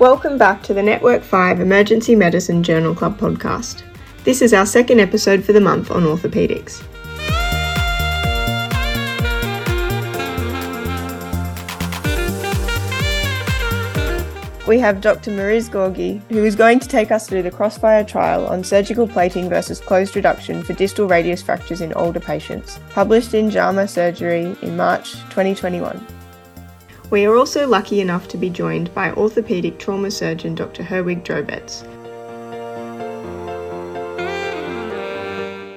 Welcome back to the Network 5 Emergency Medicine Journal Club podcast. This is our second episode for the month on orthopaedics. We have Dr. Mariez Gorgi, who is going to take us through the Crossfire trial on surgical plating versus closed reduction for distal radius fractures in older patients, published in JAMA Surgery in March 2021. We are also lucky enough to be joined by orthopaedic trauma surgeon Dr. Herwig Drobetz.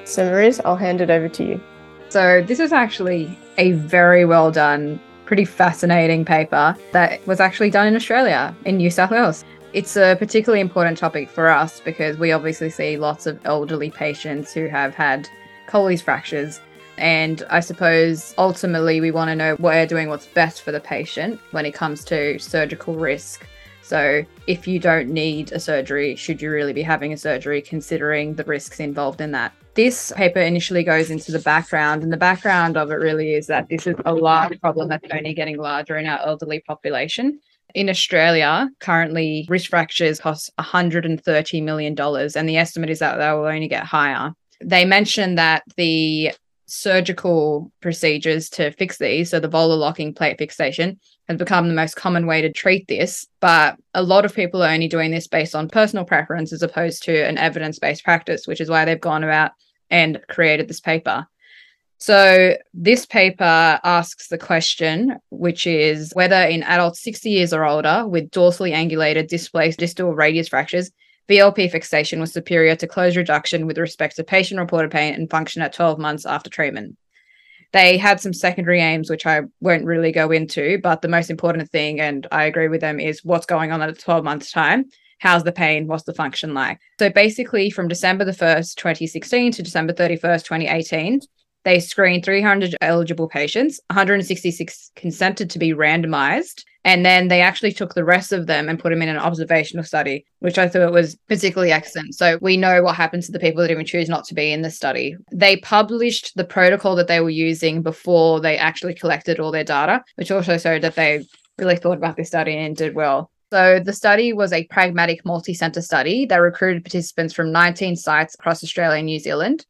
So, Mariez, I'll hand it over to you. So, this is actually a very well done, pretty fascinating paper that was actually done in Australia, in New South Wales. It's a particularly important topic for us because we obviously see lots of elderly patients who have had Colles fractures and I suppose ultimately we want to know we're doing what's best for the patient when it comes to surgical risk. So, if you don't need a surgery, should you really be having a surgery considering the risks involved in that? This paper initially goes into the background, and the background of it really is that this is a large problem that's only getting larger in our elderly population. In Australia, currently, wrist fractures cost $130 million, and the estimate is that they will only get higher. They mentioned that the surgical procedures to fix these. So the volar locking plate fixation has become the most common way to treat this. But a lot of people are only doing this based on personal preference as opposed to an evidence based practice, which is why they've gone about and created this paper. So, this paper asks the question, which is whether in adults 60 years or older with dorsally angulated displaced distal radius fractures, VLP fixation was superior to closed reduction with respect to patient reported pain and function at 12 months after treatment. They had some secondary aims, which I won't really go into, but the most important thing, and I agree with them, is what's going on at 12 months' time. How's the pain? What's the function like? So basically, from December the 1st, 2016 to December 31st, 2018, they screened 300 eligible patients, 166 consented to be randomized, and then they actually took the rest of them and put them in an observational study, which I thought was particularly excellent. So we know what happens to the people that even choose not to be in the study. They published the protocol that they were using before they actually collected all their data, which also showed that they really thought about this study and did well. So the study was a pragmatic multi-center study that recruited participants from 19 sites across Australia and New Zealand.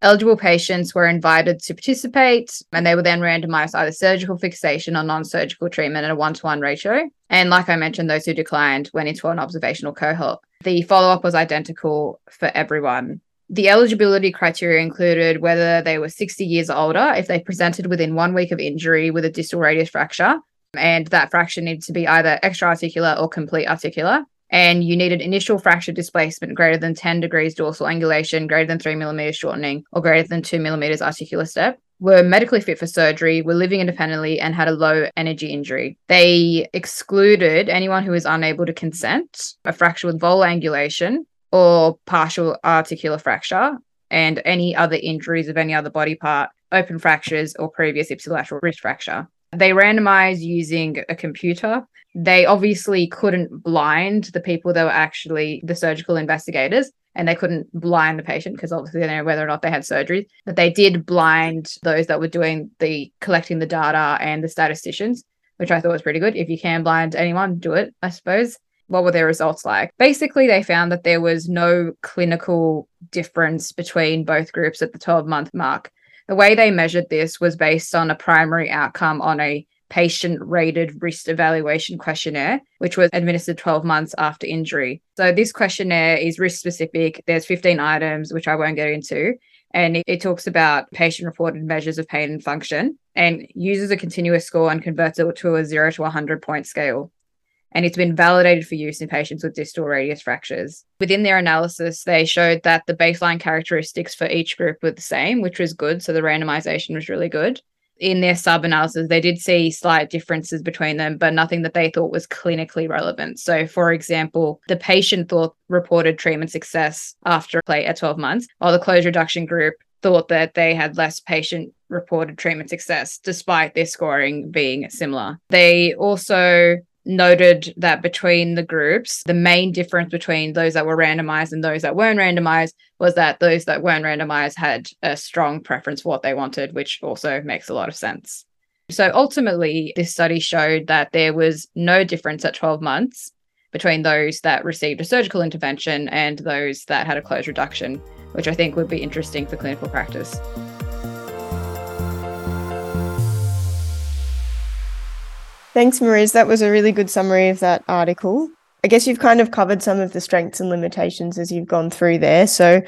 Eligible patients were invited to participate and they were then randomized either surgical fixation or non surgical treatment at a one to one ratio. And like I mentioned, those who declined went into an observational cohort. The follow up was identical for everyone. The eligibility criteria included whether they were 60 years older, if they presented within one week of injury with a distal radius fracture, and that fracture needed to be either extra articular or complete articular and you needed initial fracture displacement greater than 10 degrees dorsal angulation, greater than three millimeters shortening, or greater than two millimeters articular step, were medically fit for surgery, were living independently, and had a low energy injury. They excluded anyone who was unable to consent, a fracture with volar angulation, or partial articular fracture, and any other injuries of any other body part, open fractures, or previous ipsilateral wrist fracture. They randomized using a computer. They obviously couldn't blind the people that were actually the surgical investigators and they couldn't blind the patient because obviously they know whether or not they had surgery but they did blind those that were doing the collecting the data and the statisticians which i thought was pretty good. If you can blind anyone do it i suppose. What were their results like? Basically they found that there was no clinical difference between both groups at the 12 month mark the way they measured this was based on a primary outcome on a patient rated wrist evaluation questionnaire, which was administered 12 months after injury. So, this questionnaire is risk specific. There's 15 items, which I won't get into. And it, it talks about patient reported measures of pain and function and uses a continuous score and converts it to a zero to 100 point scale. And it's been validated for use in patients with distal radius fractures. Within their analysis, they showed that the baseline characteristics for each group were the same, which was good. So the randomization was really good in their sub analysis, they did see slight differences between them, but nothing that they thought was clinically relevant. So, for example, the patient thought reported treatment success after play at 12 months, while the closed reduction group thought that they had less patient reported treatment success, despite their scoring being similar. They also noted that between the groups, the main difference between those that were randomized and those that weren't randomized was that those that weren't randomized had a strong preference for what they wanted, which also makes a lot of sense. So ultimately, this study showed that there was no difference at 12 months between those that received a surgical intervention and those that had a closed reduction, which I think would be interesting for clinical practice. Thanks, Mariez. That was a really good summary of that article. I guess you've kind of covered some of the strengths and limitations as you've gone through there. So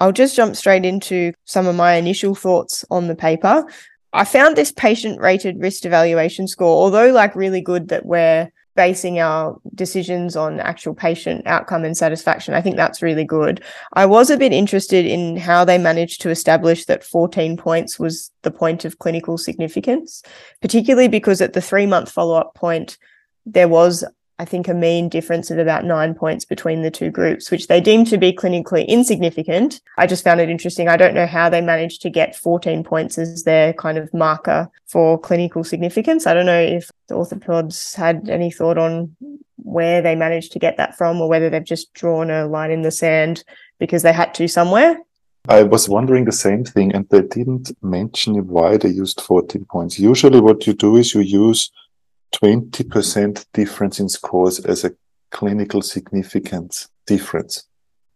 I'll just jump straight into some of my initial thoughts on the paper. I found this patient rated wrist evaluation score, although like really good that we're basing our decisions on actual patient outcome and satisfaction. I think that's really good. I was a bit interested in how they managed to establish that 14 points was the point of clinical significance, particularly because at the three month follow up point, there was I think, a mean difference of about nine points between the two groups, which they deemed to be clinically insignificant. I just found it interesting. I don't know how they managed to get 14 points as their kind of marker for clinical significance. I don't know if the orthopods had any thought on where they managed to get that from or whether they've just drawn a line in the sand because they had to somewhere. I was wondering the same thing, and they didn't mention why they used 14 points. Usually, what you do is you use 20% difference in scores as a clinical significance difference.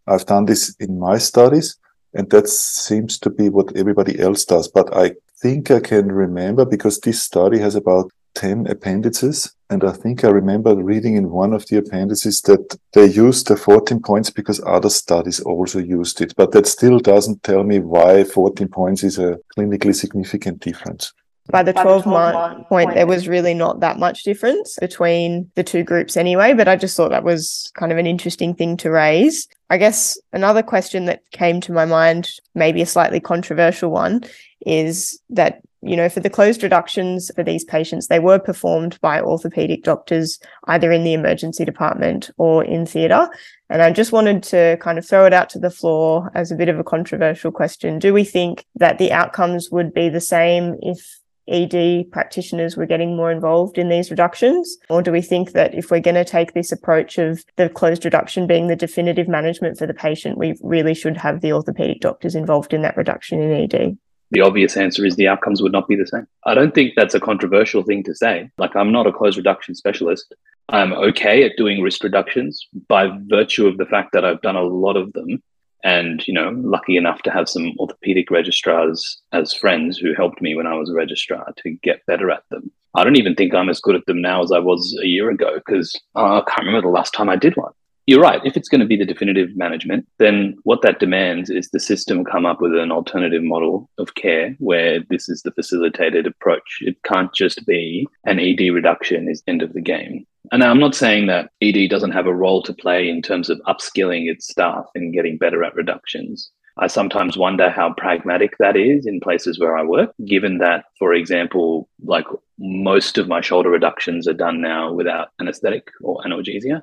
I've done this in my studies and that seems to be what everybody else does. But I think I can remember because this study has about 10 appendices. And I think I remember reading in one of the appendices that they used the 14 points because other studies also used it. But that still doesn't tell me why 14 points is a clinically significant difference by the 12 month point, there was really not that much difference between the two groups anyway. But I just thought that was kind of an interesting thing to raise. I guess another question that came to my mind, maybe a slightly controversial one, is that, you know, for the closed reductions for these patients, they were performed by orthopedic doctors either in the emergency department or in theatre. And I just wanted to kind of throw it out to the floor as a bit of a controversial question. Do we think that the outcomes would be the same if ED practitioners were getting more involved in these reductions? Or do we think that if we're going to take this approach of the closed reduction being the definitive management for the patient, we really should have the orthopedic doctors involved in that reduction in ED? The obvious answer is the outcomes would not be the same. I don't think that's a controversial thing to say. Like, I'm not a closed reduction specialist. I'm okay at doing risk reductions by virtue of the fact that I've done a lot of them and you know lucky enough to have some orthopedic registrars as friends who helped me when i was a registrar to get better at them i don't even think i'm as good at them now as i was a year ago because uh, i can't remember the last time i did one you're right. If it's going to be the definitive management then what that demands is the system come up with an alternative model of care where this is the facilitated approach. It can't just be an ed reduction is end of the game. And I'm not saying that ED doesn't have a role to play in terms of upskilling its staff and getting better at reductions. I sometimes wonder how pragmatic that is in places where I work, given that, for example, like most of my shoulder reductions are done now without anesthetic or analgesia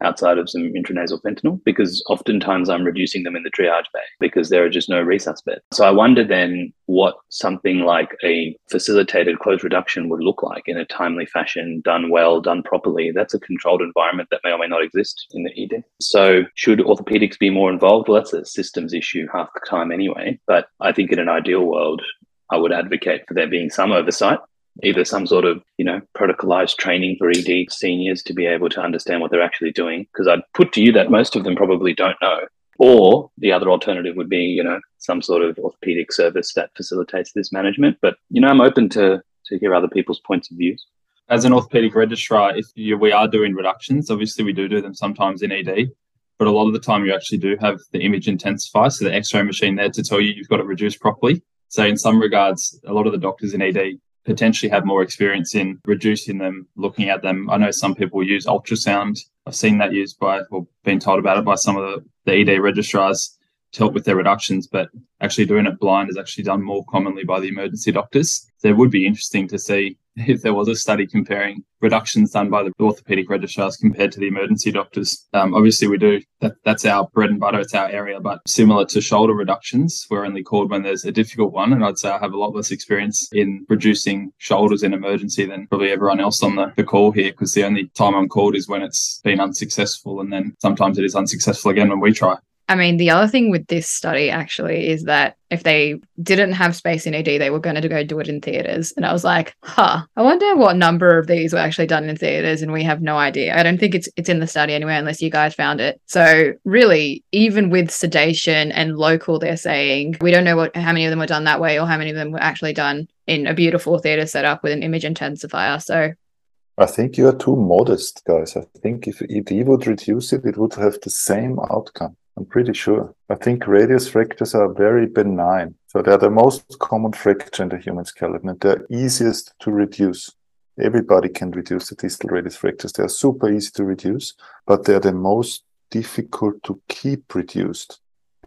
outside of some intranasal fentanyl because oftentimes I'm reducing them in the triage bay because there are just no resus beds. So I wonder then what something like a facilitated closed reduction would look like in a timely fashion, done well, done properly. That's a controlled environment that may or may not exist in the ED. So should orthopedics be more involved? Well, that's a systems issue half the time anyway. But I think in an ideal world, I would advocate for there being some oversight either some sort of you know protocolized training for ed seniors to be able to understand what they're actually doing because i'd put to you that most of them probably don't know. Or the other alternative would be you know some sort of orthopedic service that facilitates this management. But you know i'm open to to hear other people's points of views. As an orthopedic registrar if you, we are doing reductions obviously we do do them sometimes in ed but a lot of the time you actually do have the image intensifier so the x-ray machine there to tell you you've got it reduced properly so in some regards a lot of the doctors in ed potentially have more experience in reducing them, looking at them. I know some people use ultrasound. I've seen that used by or been told about it by some of the, the ED registrars to help with their reductions, but actually doing it blind is actually done more commonly by the emergency doctors. So it would be interesting to see if there was a study comparing reductions done by the orthopedic registrars compared to the emergency doctors. Um, obviously, we do that, that's our bread and butter, it's our area, but similar to shoulder reductions, we're only called when there's a difficult one. And I'd say I have a lot less experience in reducing shoulders in emergency than probably everyone else on the, the call here, because the only time I'm called is when it's been unsuccessful. And then sometimes it is unsuccessful again when we try. I mean, the other thing with this study actually is that if they didn't have space in ED, they were going to go do it in theaters. And I was like, huh, I wonder what number of these were actually done in theaters, and we have no idea. I don't think it's it's in the study anywhere unless you guys found it. So really, even with sedation and local, they're saying we don't know what how many of them were done that way or how many of them were actually done in a beautiful theater setup with an image intensifier. So I think you are too modest, guys. I think if ED would reduce it, it would have the same outcome. I'm pretty sure. I think radius fractures are very benign. So they're the most common fracture in the human skeleton and they're easiest to reduce. Everybody can reduce the distal radius fractures. They're super easy to reduce, but they're the most difficult to keep reduced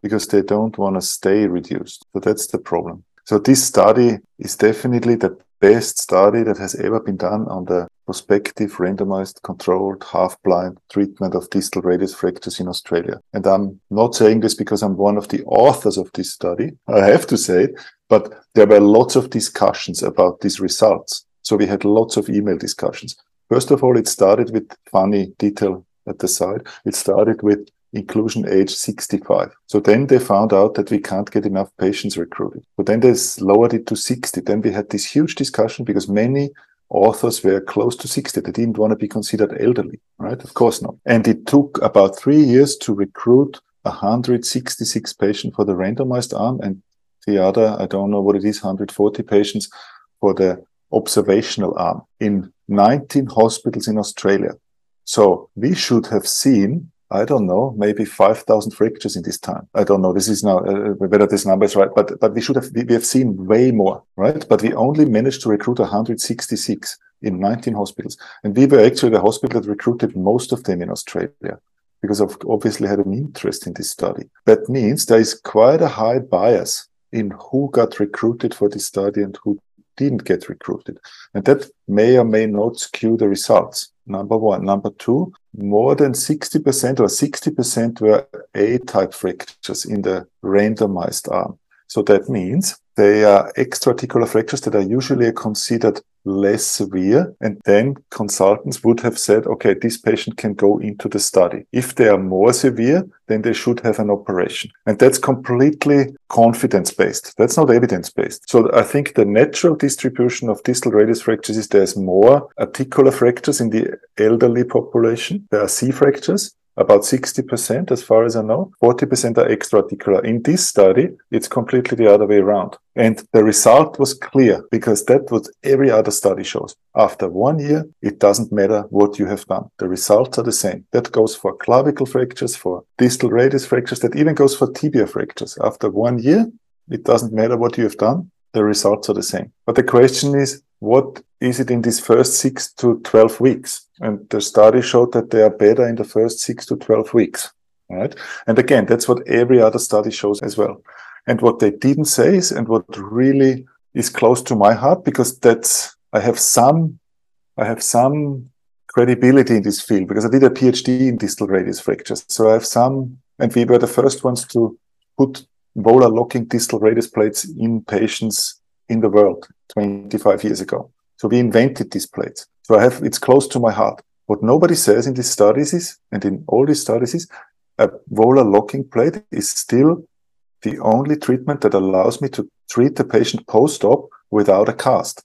because they don't want to stay reduced. So that's the problem. So this study is definitely the best study that has ever been done on the prospective randomized controlled half-blind treatment of distal radius fractures in Australia. And I'm not saying this because I'm one of the authors of this study. I have to say it, but there were lots of discussions about these results. So we had lots of email discussions. First of all, it started with funny detail at the side. It started with inclusion age 65. So then they found out that we can't get enough patients recruited. So then they lowered it to 60. Then we had this huge discussion because many authors were close to 60. They didn't want to be considered elderly, right? Of course not. And it took about three years to recruit 166 patients for the randomized arm and the other, I don't know what it is, 140 patients for the observational arm in 19 hospitals in Australia. So we should have seen I don't know, maybe 5,000 fractures in this time. I don't know. This is now uh, whether this number is right, but but we should have we, we have seen way more, right? But we only managed to recruit 166 in 19 hospitals, and we were actually the hospital that recruited most of them in Australia because of obviously had an interest in this study. That means there is quite a high bias in who got recruited for this study and who didn't get recruited. And that may or may not skew the results. Number one. Number two, more than 60% or 60% were A type fractures in the randomized arm. So that means they are extra-articular fractures that are usually considered less severe. And then consultants would have said, okay, this patient can go into the study. If they are more severe, then they should have an operation. And that's completely confidence based. That's not evidence based. So I think the natural distribution of distal radius fractures is there's more articular fractures in the elderly population. There are C fractures about 60%, as far as I know. 40% are extra-articular. In this study, it's completely the other way around. And the result was clear because that what every other study shows. After one year, it doesn't matter what you have done. The results are the same. That goes for clavicle fractures, for distal radius fractures. That even goes for tibia fractures. After one year, it doesn't matter what you have done. The results are the same. But the question is, what is it in these first six to 12 weeks? And the study showed that they are better in the first six to 12 weeks. Right. And again, that's what every other study shows as well. And what they didn't say is, and what really is close to my heart, because that's, I have some, I have some credibility in this field because I did a PhD in distal radius fractures. So I have some, and we were the first ones to put volar locking distal radius plates in patients in the world 25 years ago. So we invented these plates. So I have, it's close to my heart. What nobody says in these studies is, and in all these studies is, a volar locking plate is still the only treatment that allows me to treat the patient post-op without a cast.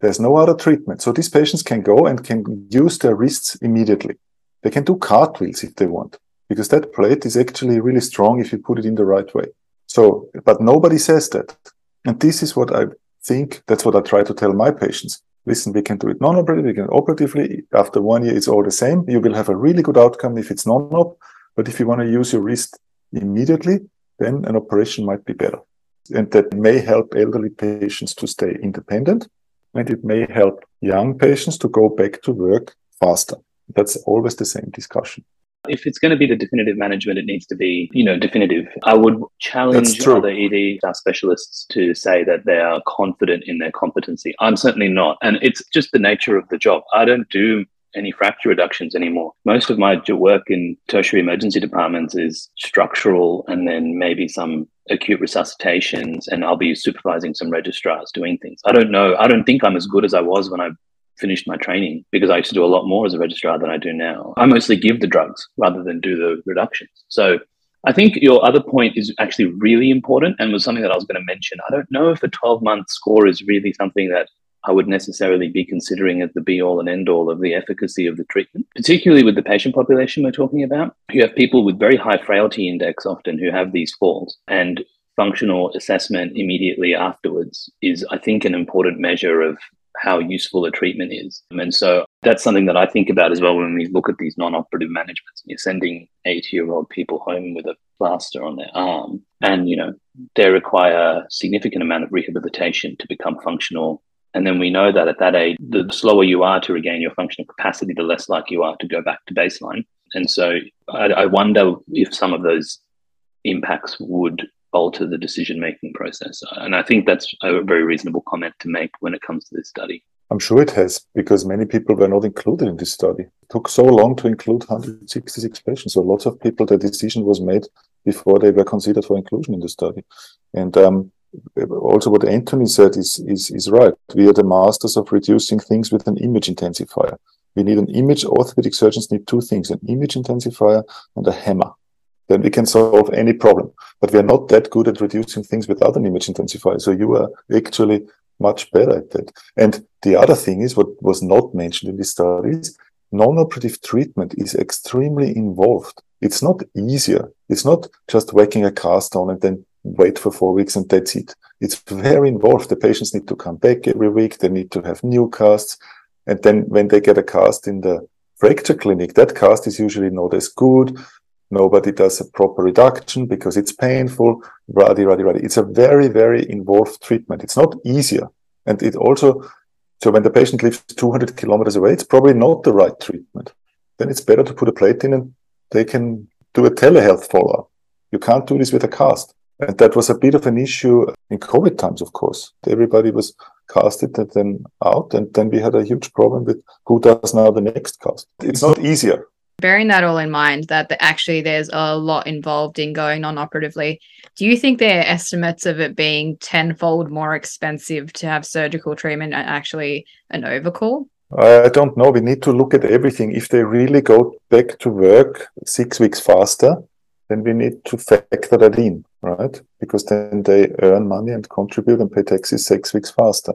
There's no other treatment. So these patients can go and can use their wrists immediately. They can do cartwheels if they want, because that plate is actually really strong if you put it in the right way. So, but nobody says that. And this is what I think, that's what I try to tell my patients. Listen, we can do it non-operatively, we can operatively. After one year, it's all the same. You will have a really good outcome if it's non-op. But if you want to use your wrist immediately, then an operation might be better. And that may help elderly patients to stay independent. And it may help young patients to go back to work faster. That's always the same discussion. If it's going to be the definitive management, it needs to be, you know, definitive. I would challenge other ED specialists to say that they are confident in their competency. I'm certainly not. And it's just the nature of the job. I don't do any fracture reductions anymore. Most of my work in tertiary emergency departments is structural and then maybe some acute resuscitations and I'll be supervising some registrars doing things. I don't know. I don't think I'm as good as I was when I finished my training because I used to do a lot more as a registrar than I do now. I mostly give the drugs rather than do the reductions. So I think your other point is actually really important and was something that I was going to mention. I don't know if a 12 month score is really something that I would necessarily be considering as the be all and end all of the efficacy of the treatment, particularly with the patient population we're talking about. You have people with very high frailty index often who have these falls, and functional assessment immediately afterwards is, I think, an important measure of how useful a treatment is. And so that's something that I think about as well when we look at these non operative managements. You're sending 80 year old people home with a plaster on their arm, and you know, they require a significant amount of rehabilitation to become functional. And then we know that at that age, the slower you are to regain your functional capacity, the less likely you are to go back to baseline. And so I, I wonder if some of those impacts would alter the decision making process. And I think that's a very reasonable comment to make when it comes to this study. I'm sure it has, because many people were not included in this study. It took so long to include 166 patients. So lots of people, the decision was made before they were considered for inclusion in the study. And um, also what Anthony said is, is, is right. We are the masters of reducing things with an image intensifier. We need an image. Orthopedic surgeons need two things, an image intensifier and a hammer then we can solve any problem. But we are not that good at reducing things without an image intensifier. So you are actually much better at that. And the other thing is what was not mentioned in these studies, non-operative treatment is extremely involved. It's not easier. It's not just whacking a cast on and then wait for four weeks and that's it. It's very involved. The patients need to come back every week. They need to have new casts. And then when they get a cast in the fracture clinic, that cast is usually not as good. Nobody does a proper reduction because it's painful. Ruddy, ruddy, ruddy. It's a very, very involved treatment. It's not easier. And it also, so when the patient lives 200 kilometers away, it's probably not the right treatment. Then it's better to put a plate in and they can do a telehealth follow up. You can't do this with a cast. And that was a bit of an issue in COVID times, of course. Everybody was casted and then out. And then we had a huge problem with who does now the next cast. It's not easier bearing that all in mind that the, actually there's a lot involved in going non-operatively do you think there are estimates of it being tenfold more expensive to have surgical treatment and actually an overcall I don't know. We need to look at everything. If they really go back to work six weeks faster, then we need to factor that in, right? Because then they earn money and contribute and pay taxes six weeks faster,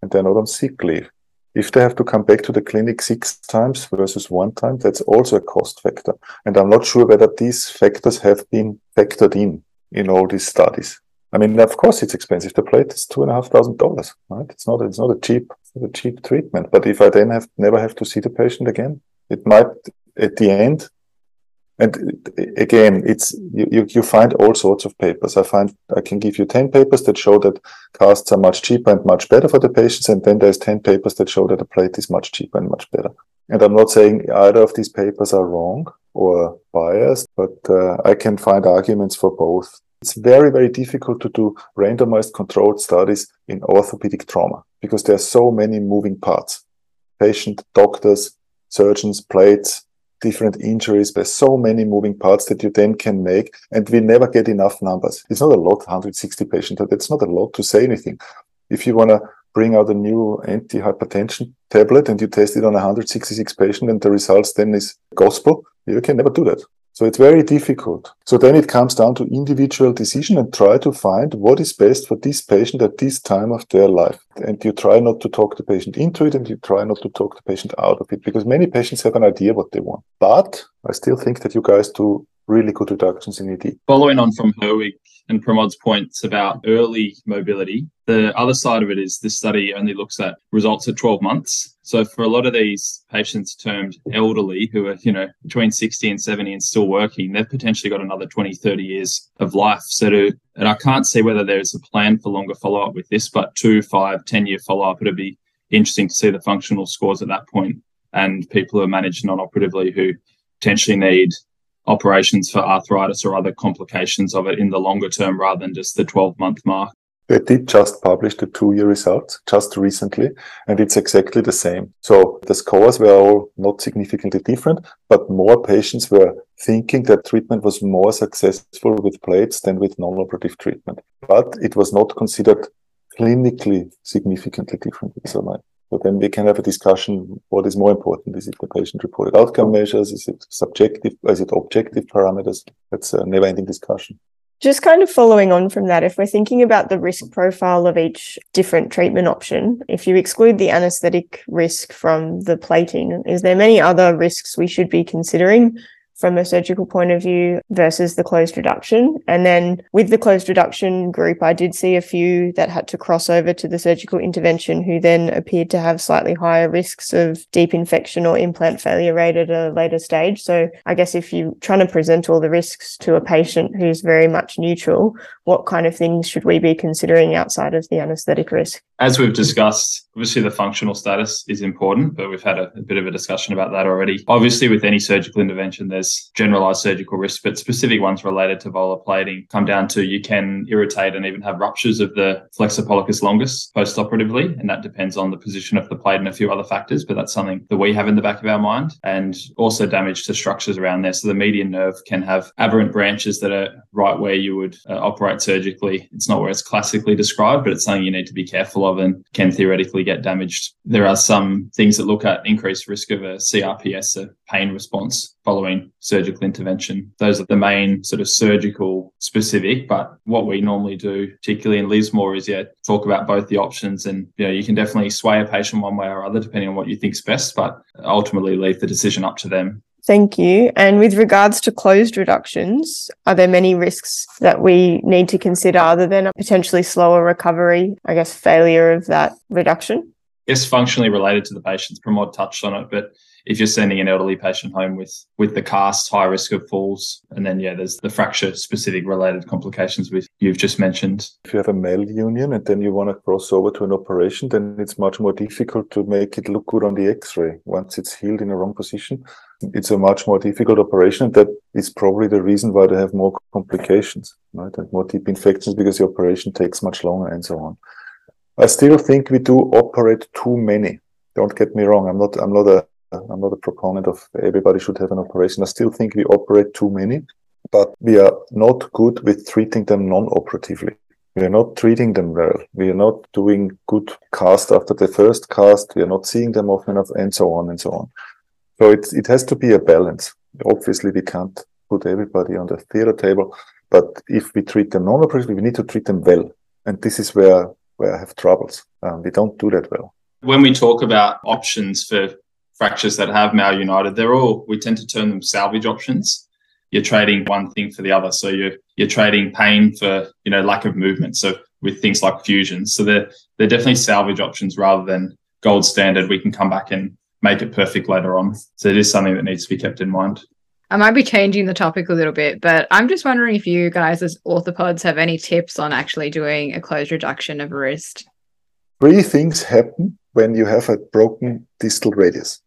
and they're not on sick leave. If they have to come back to the clinic six times versus one time, that's also a cost factor. And I'm not sure whether these factors have been factored in in all these studies. I mean, of course, it's expensive. The plate is two and a half thousand dollars, right? It's not, it's not a cheap, a cheap treatment. But if I then have never have to see the patient again, it might at the end and again, it's you, you find all sorts of papers. I find I can give you 10 papers that show that casts are much cheaper and much better for the patients. And then there's 10 papers that show that a plate is much cheaper and much better. And I'm not saying either of these papers are wrong or biased, but uh, I can find arguments for both. It's very, very difficult to do randomized controlled studies in orthopedic trauma because there are so many moving parts. Patient, doctors, surgeons, plates, different injuries. There's so many moving parts that you then can make, and we never get enough numbers. It's not a lot, 160 patients. That's not a lot to say anything. If you want to bring out a new anti-hypertension tablet and you test it on 166 patients and the results then is gospel, you can never do that. So it's very difficult. So then it comes down to individual decision and try to find what is best for this patient at this time of their life. And you try not to talk the patient into it and you try not to talk the patient out of it because many patients have an idea what they want. But I still think that you guys do really good reductions in ED. Following on from Herwig and Pramod's points about early mobility, the other side of it is this study only looks at results at 12 months. So for a lot of these patients termed elderly who are, you know, between 60 and 70 and still working, they've potentially got another 20, 30 years of life. So to, and I can't see whether there's a plan for longer follow-up with this, but two, five, 10 year follow-up, it'd be interesting to see the functional scores at that point and people who are managed non-operatively who potentially need operations for arthritis or other complications of it in the longer term rather than just the 12 month mark. They did just publish the two year results just recently, and it's exactly the same. So the scores were all not significantly different, but more patients were thinking that treatment was more successful with plates than with non operative treatment. But it was not considered clinically significantly different. So my So then we can have a discussion. What is more important? Is it the patient reported outcome measures? Is it subjective? Is it objective parameters? That's a never ending discussion. Just kind of following on from that, if we're thinking about the risk profile of each different treatment option, if you exclude the anesthetic risk from the plating, is there many other risks we should be considering from a surgical point of view versus the closed reduction. And then with the closed reduction group, I did see a few that had to cross over to the surgical intervention who then appeared to have slightly higher risks of deep infection or implant failure rate at a later stage. So I guess if you're trying to present all the risks to a patient who's very much neutral, what kind of things should we be considering outside of the anesthetic risk? As we've discussed, obviously the functional status is important, but we've had a, a bit of a discussion about that already. Obviously, with any surgical intervention, there's generalized surgical risk, but specific ones related to volar plating come down to you can irritate and even have ruptures of the flexor pollicis longus post-operatively, and that depends on the position of the plate and a few other factors, but that's something that we have in the back of our mind, and also damage to structures around there. So the median nerve can have aberrant branches that are right where you would uh, operate surgically. It's not where it's classically described, but it's something you need to be careful and can theoretically get damaged. There are some things that look at increased risk of a CRPS, a pain response following surgical intervention. Those are the main sort of surgical specific, but what we normally do, particularly in Lismore, is yeah, talk about both the options and you know, you can definitely sway a patient one way or other depending on what you think's best, but ultimately leave the decision up to them. Thank you. And with regards to closed reductions, are there many risks that we need to consider other than a potentially slower recovery, I guess, failure of that reduction? Yes, functionally related to the patients. Pramod touched on it, but if you're sending an elderly patient home with with the cast, high risk of falls, and then yeah, there's the fracture specific related complications with you've just mentioned. If you have a malunion and then you want to cross over to an operation, then it's much more difficult to make it look good on the X-ray once it's healed in a wrong position. It's a much more difficult operation. And that is probably the reason why they have more complications, right? And more deep infections because the operation takes much longer and so on. I still think we do operate too many. Don't get me wrong. I'm not. I'm not a I'm not a proponent of everybody should have an operation. I still think we operate too many, but we are not good with treating them non-operatively. We are not treating them well. We are not doing good cast after the first cast. We are not seeing them often enough, and so on and so on. So it it has to be a balance. Obviously, we can't put everybody on the theater table, but if we treat them non-operatively, we need to treat them well. And this is where where I have troubles. Um, we don't do that well. When we talk about options for fractures that have malunited, they're all we tend to term them salvage options. You're trading one thing for the other. So you're you're trading pain for, you know, lack of movement. So with things like fusions. So they're they're definitely salvage options rather than gold standard. We can come back and make it perfect later on. So it is something that needs to be kept in mind. I might be changing the topic a little bit, but I'm just wondering if you guys as orthopods have any tips on actually doing a closed reduction of a wrist. Three things happen when you have a broken distal radius.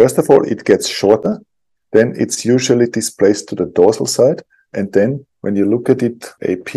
First of all, it gets shorter. Then it's usually displaced to the dorsal side. And then when you look at it AP,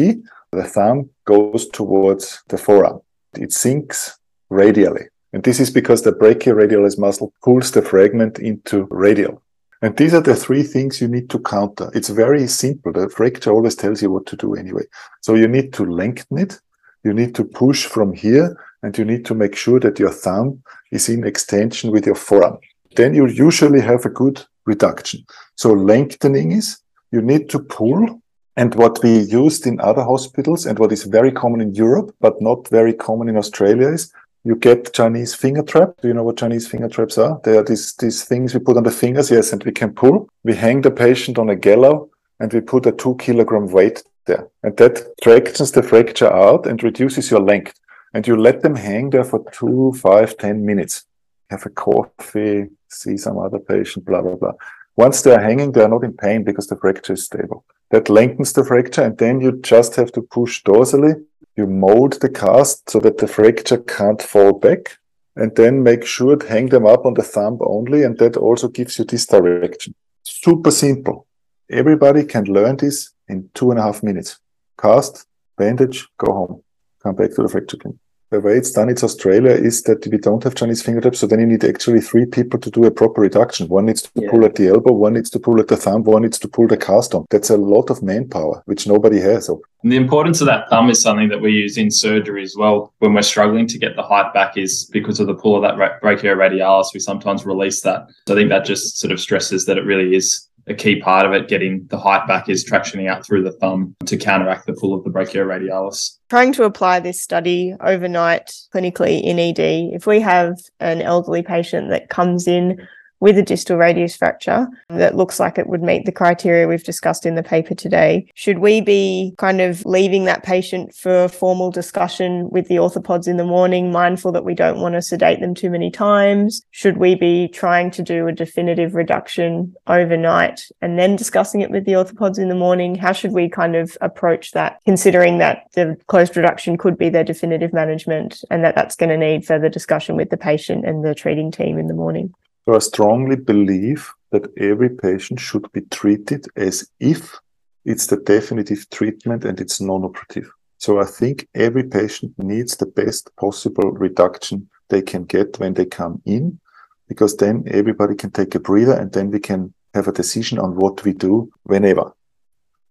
the thumb goes towards the forearm. It sinks radially. And this is because the brachioradialis muscle pulls the fragment into radial. And these are the three things you need to counter. It's very simple. The fracture always tells you what to do anyway. So you need to lengthen it. You need to push from here and you need to make sure that your thumb is in extension with your forearm then you usually have a good reduction. So lengthening is you need to pull. And what we used in other hospitals and what is very common in Europe, but not very common in Australia is you get Chinese finger trap. Do you know what Chinese finger traps are? They are these, these things we put on the fingers. Yes. And we can pull. We hang the patient on a gallows and we put a two kilogram weight there. And that tractions the fracture out and reduces your length. And you let them hang there for two, five, ten minutes. Have a coffee, see some other patient, blah, blah, blah. Once they're hanging, they're not in pain because the fracture is stable. That lengthens the fracture, and then you just have to push dorsally. You mold the cast so that the fracture can't fall back, and then make sure to hang them up on the thumb only, and that also gives you this direction. Super simple. Everybody can learn this in two and a half minutes. Cast, bandage, go home. Come back to the fracture clinic. The way it's done, in Australia, is that we don't have Chinese finger traps. So then you need actually three people to do a proper reduction. One needs to yeah. pull at the elbow, one needs to pull at the thumb, one needs to pull the cast on. That's a lot of manpower, which nobody has. And the importance of that thumb is something that we use in surgery as well. When we're struggling to get the height back, is because of the pull of that brachioradialis, we sometimes release that. So I think that just sort of stresses that it really is a key part of it, getting the height back, is tractioning out through the thumb to counteract the pull of the brachioradialis. Trying to apply this study overnight clinically in ED, if we have an elderly patient that comes in with a distal radius fracture that looks like it would meet the criteria we've discussed in the paper today. Should we be kind of leaving that patient for formal discussion with the orthopods in the morning, mindful that we don't want to sedate them too many times? Should we be trying to do a definitive reduction overnight and then discussing it with the orthopods in the morning? How should we kind of approach that, considering that the closed reduction could be their definitive management and that that's going to need further discussion with the patient and the treating team in the morning? So I strongly believe that every patient should be treated as if it's the definitive treatment and it's non-operative. So I think every patient needs the best possible reduction they can get when they come in, because then everybody can take a breather and then we can have a decision on what we do whenever.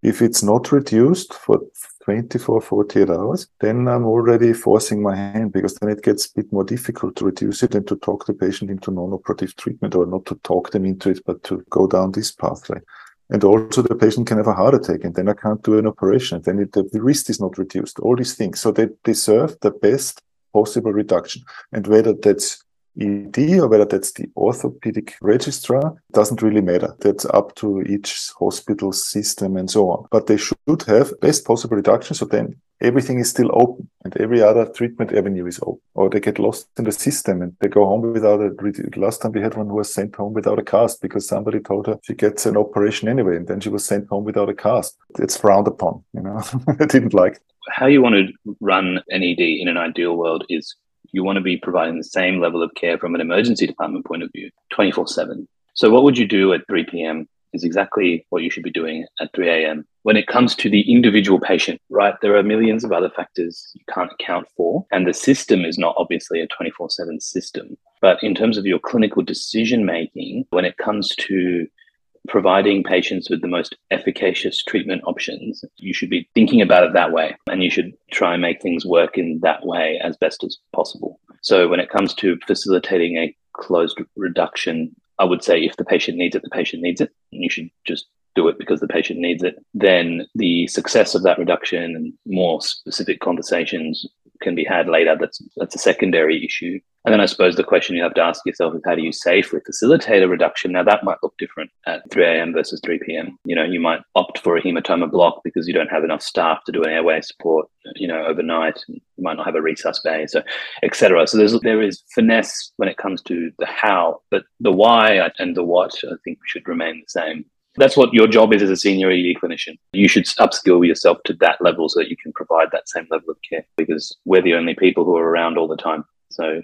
If it's not reduced for 24, 48 hours, then I'm already forcing my hand because then it gets a bit more difficult to reduce it and to talk the patient into non-operative treatment or not to talk them into it, but to go down this pathway. And also the patient can have a heart attack and then I can't do an operation. Then it, the risk is not reduced. All these things. So they deserve the best possible reduction. And whether that's ED or whether that's the orthopedic registrar doesn't really matter. That's up to each hospital system and so on. But they should have best possible reduction. So then everything is still open and every other treatment avenue is open. Or they get lost in the system and they go home without a, last time we had one who was sent home without a cast because somebody told her she gets an operation anyway. And then she was sent home without a cast. It's frowned upon, you know, I didn't like. How you want to run an ED in an ideal world is you want to be providing the same level of care from an emergency department point of view 24 7. So, what would you do at 3 p.m. is exactly what you should be doing at 3 a.m. When it comes to the individual patient, right, there are millions of other factors you can't account for. And the system is not obviously a 24 7 system. But in terms of your clinical decision making, when it comes to providing patients with the most efficacious treatment options, you should be thinking about it that way. And you should try and make things work in that way as best as possible. So when it comes to facilitating a closed reduction, I would say if the patient needs it, the patient needs it. And you should just do it because the patient needs it. Then the success of that reduction and more specific conversations can be had later. That's that's a secondary issue. And then I suppose the question you have to ask yourself is how do you safely facilitate a reduction? Now that might look different at 3 a.m. versus 3 p.m. You know, you might opt for a hematoma block because you don't have enough staff to do an airway support, you know, overnight. You might not have a resus bay, so etc. So there's there is finesse when it comes to the how, but the why and the what I think should remain the same. That's what your job is as a senior ED clinician. You should upskill yourself to that level so that you can provide that same level of care because we're the only people who are around all the time. So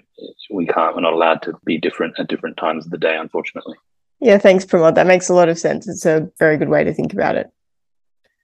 we can't, we're not allowed to be different at different times of the day, unfortunately. Yeah, thanks, Pramod. That makes a lot of sense. It's a very good way to think about it.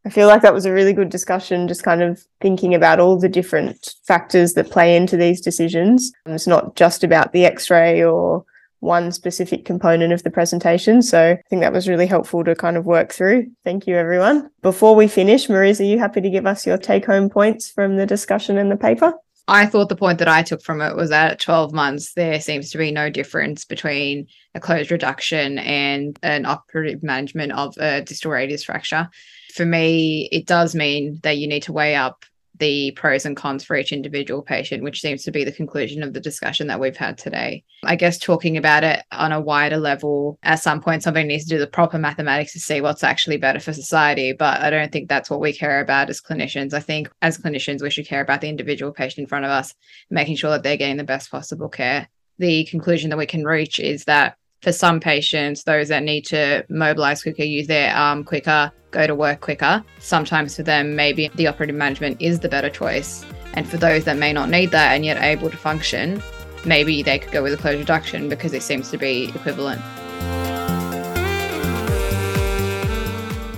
I feel like that was a really good discussion, just kind of thinking about all the different factors that play into these decisions. It's not just about the x ray or one specific component of the presentation. So I think that was really helpful to kind of work through. Thank you, everyone. Before we finish, Mariez, are you happy to give us your take home points from the discussion in the paper? I thought the point that I took from it was that at 12 months, there seems to be no difference between a closed reduction and an operative management of a distal radius fracture. For me, it does mean that you need to weigh up the pros and cons for each individual patient, which seems to be the conclusion of the discussion that we've had today. I guess talking about it on a wider level, at some point, somebody needs to do the proper mathematics to see what's actually better for society. But I don't think that's what we care about as clinicians. I think as clinicians, we should care about the individual patient in front of us, making sure that they're getting the best possible care. The conclusion that we can reach is that for some patients, those that need to mobilize quicker, use their arm quicker, go to work quicker, sometimes for them, maybe the operative management is the better choice. And for those that may not need that and yet able to function, maybe they could go with a closed reduction because it seems to be equivalent.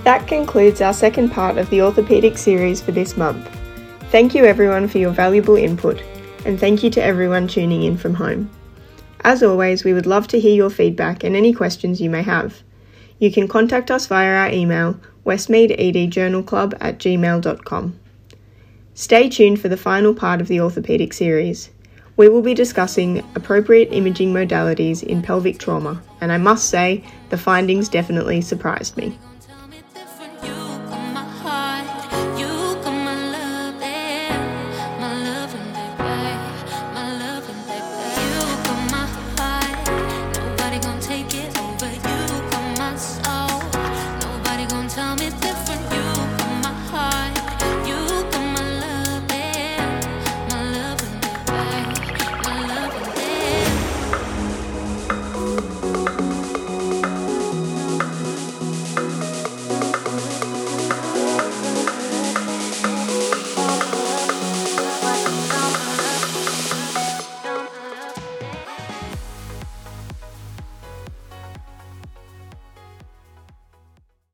That concludes our second part of the orthopaedic series for this month. Thank you everyone for your valuable input and thank you to everyone tuning in from home. As always, we would love to hear your feedback and any questions you may have. You can contact us via our email, westmeadedjournalclub at gmail.com. Stay tuned for the final part of the orthopaedic series. We will be discussing appropriate imaging modalities in pelvic trauma, and I must say, the findings definitely surprised me.